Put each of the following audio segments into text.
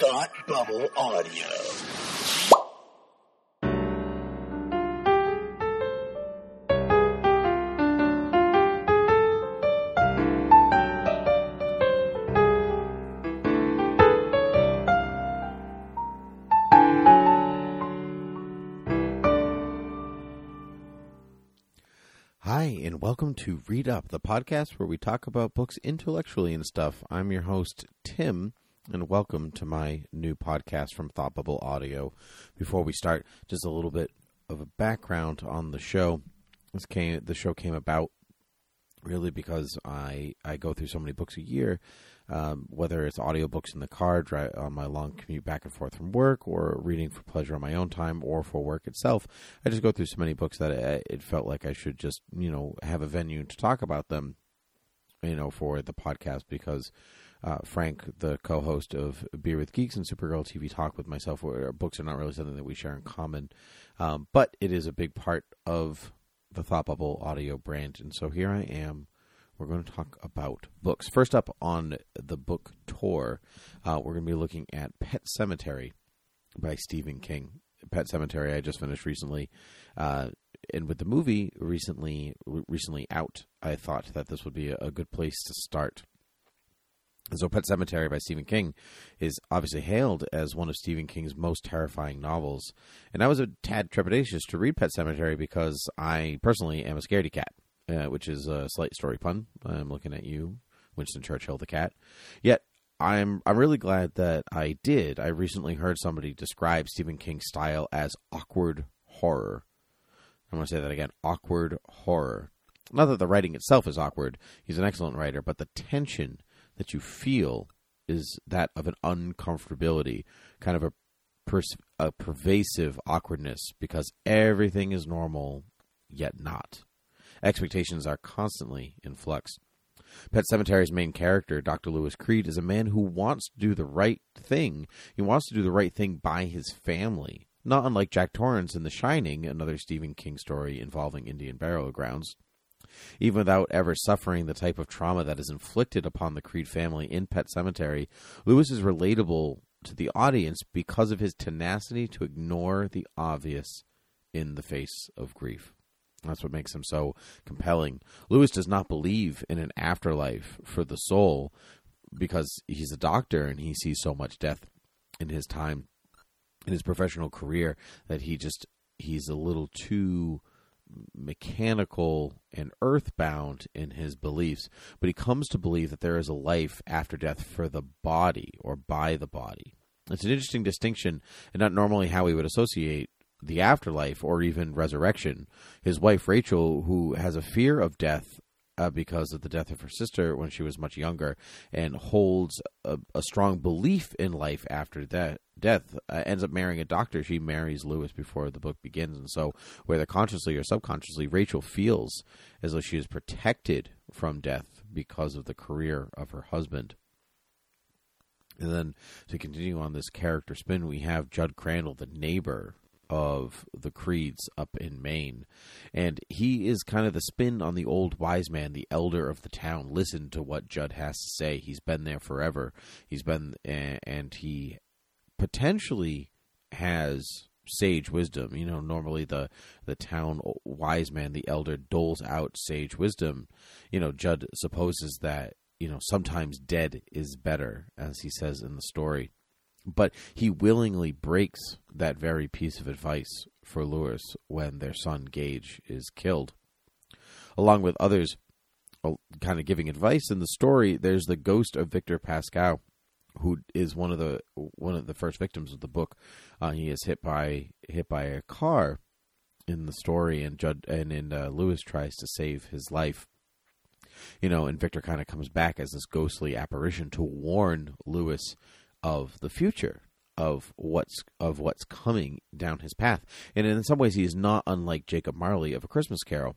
Thought Bubble Audio. Hi, and welcome to Read Up, the podcast where we talk about books intellectually and stuff. I'm your host, Tim, and welcome to my new podcast from Thought Bubble Audio. Before we start, just a little bit of a background on the show. This came, the show came about really because I I go through so many books a year, um, whether it's audiobooks in the car on my long commute back and forth from work, or reading for pleasure on my own time, or for work itself. I just go through so many books that it, it felt like I should just you know have a venue to talk about them, you know, for the podcast because. Uh, Frank, the co-host of Beer with Geeks and Supergirl TV Talk with myself, where our books are not really something that we share in common, um, but it is a big part of the Thought Bubble audio brand. And so here I am. We're going to talk about books. First up on the book tour, uh, we're going to be looking at Pet Sematary by Stephen King. Pet Sematary I just finished recently, uh, and with the movie recently recently out, I thought that this would be a, a good place to start. So, Pet Sematary by Stephen King is obviously hailed as one of Stephen King's most terrifying novels. And I was a tad trepidatious to read Pet Sematary because I personally am a scaredy cat, uh, which is a slight story pun. I'm looking at you, Winston Churchill the cat. Yet, I'm I'm really glad that I did. I recently heard somebody describe Stephen King's style as awkward horror. I'm going to say that again awkward horror. Not that the writing itself is awkward, he's an excellent writer, but the tension that you feel is that of an uncomfortability, kind of a, pers- a pervasive awkwardness because everything is normal yet not. Expectations are constantly in flux. Pet Sematary's main character, Dr. Louis Creed, is a man who wants to do the right thing. He wants to do the right thing by his family, not unlike Jack Torrance in The Shining, another Stephen King story involving Indian burial grounds even without ever suffering the type of trauma that is inflicted upon the Creed family in Pet Sematary, Louis is relatable to the audience because of his tenacity to ignore the obvious in the face of grief. That's what makes him so compelling. Louis does not believe in an afterlife for the soul because he's a doctor and he sees so much death in his time in his professional career that he just he's a little too mechanical and earthbound in his beliefs, but he comes to believe that there is a life after death for the body or by the body. It's an interesting distinction and not normally how we would associate the afterlife or even resurrection. His wife Rachel, who has a fear of death uh, because of the death of her sister when she was much younger, and holds a, a strong belief in life after that death, uh, ends up marrying a doctor. She marries Louis before the book begins, and so whether consciously or subconsciously, Rachel feels as though she is protected from death because of the career of her husband. And then to continue on this character spin, we have Judd Crandall, the neighbor of the Creeds up in Maine. And he is kind of the spin on the old wise man, the elder of the town. Listen to what Judd has to say. He's been there forever. He's been, and he potentially has sage wisdom. You know, normally the the town wise man, the elder, doles out sage wisdom. You know, Judd supposes that you know sometimes dead is better, as he says in the story. But he willingly breaks that very piece of advice for Louis when their son Gage is killed. Along with others uh, kind of giving advice in the story, there's the ghost of Victor Pascal, who is one of the one of the first victims of the book. Uh, he is hit by hit by a car in the story, and Judd and in uh, Louis tries to save his life. You know, and Victor kind of comes back as this ghostly apparition to warn Louis of the future of what's of what's coming down his path. And in some ways, he is not unlike Jacob Marley of A Christmas Carol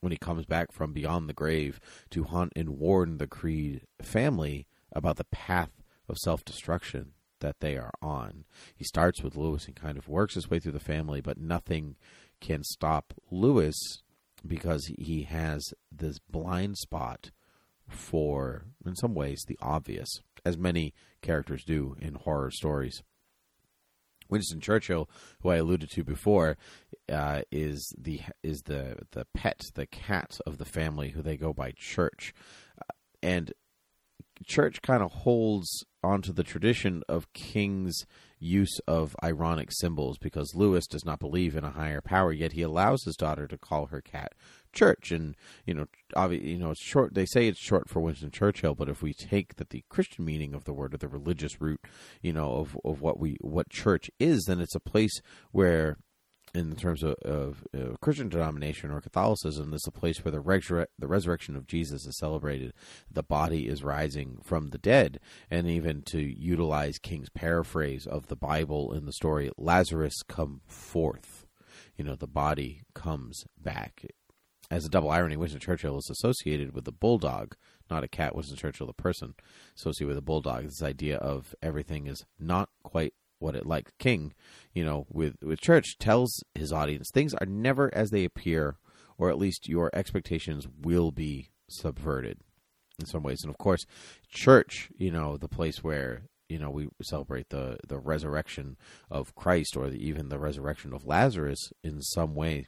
when he comes back from beyond the grave to haunt and warn the Creed family about the path of self destruction that they are on. He starts with Louis and kind of works his way through the family, but nothing can stop Louis because he has this blind spot for, in some ways, the obvious. as many characters do in horror stories. Winston Churchill, who I alluded to before, uh, is the is the the pet, the cat of the family, who they go by Church, uh, and Church kind of holds onto the tradition of King's use of ironic symbols because Louis does not believe in a higher power, yet he allows his daughter to call her cat Church, and you know, obviously, you know, it's short. They say it's short for Winston Churchill, but if we take that the Christian meaning of the word or the religious root, you know, of of what we what church is, then it's a place where in terms of, of uh, Christian denomination or Catholicism, this is a place where the, the resurrection of Jesus is celebrated. The body is rising from the dead. And even to utilize King's paraphrase of the Bible in the story, Lazarus come forth. You know, the body comes back. As a double irony, Winston Churchill is associated with the bulldog, not a cat. Winston Churchill, the person, associated with a bulldog. This idea of everything is not quite what it like king you know with with church tells his audience things are never as they appear or at least your expectations will be subverted in some ways. And of course church you know the place where you know we celebrate the the resurrection of Christ or the, even the resurrection of Lazarus in some way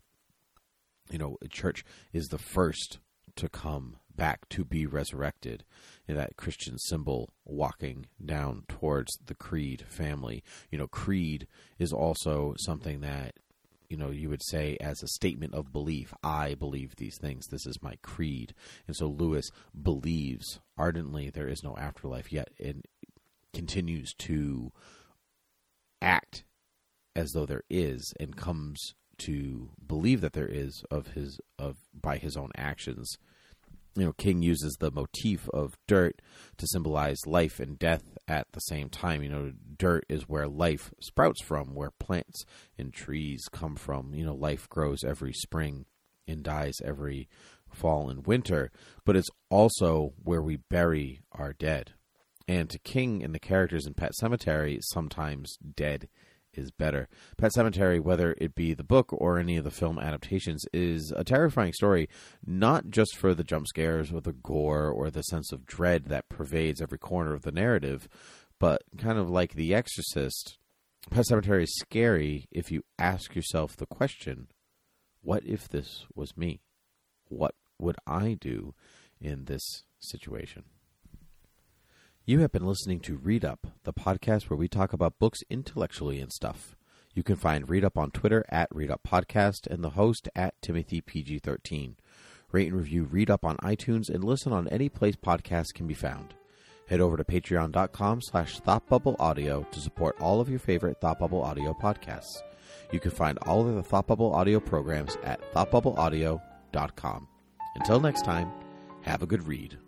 you know church is the first to come back to be resurrected. that Christian symbol walking down towards the Creed family. You know, Creed is also something that you know you would say as a statement of belief i believe these things this is my creed and so louis believes ardently there is no afterlife yet and continues to act as though there is and comes to believe that there is of his of by his own actions you know, King uses the motif of dirt to symbolize life and death at the same time. You know, dirt is where life sprouts from, where plants and trees come from. You know, life grows every spring and dies every fall and winter, but it's also where we bury our dead. And to King and the characters in Pet Sematary, sometimes dead is better. Pet Sematary, whether it be the book or any of the film adaptations, is a terrifying story, not just for the jump scares or the gore or the sense of dread that pervades every corner of the narrative, but kind of like The Exorcist. Pet Sematary is scary if you ask yourself the question what if this was me? What would I do in this situation? You have been listening to Read Up, the podcast where we talk about books intellectually and stuff. You can find Read Up on Twitter at Read Up Podcast and the host at Timothy PG13. Rate and review Read Up on iTunes and listen on any place podcasts can be found. Head over to patreon.com slash thoughtbubbleaudio to support all of your favorite Thought Bubble Audio podcasts. You can find all of the Thought Bubble Audio programs at thoughtbubbleaudio.com. Until next time, have a good read.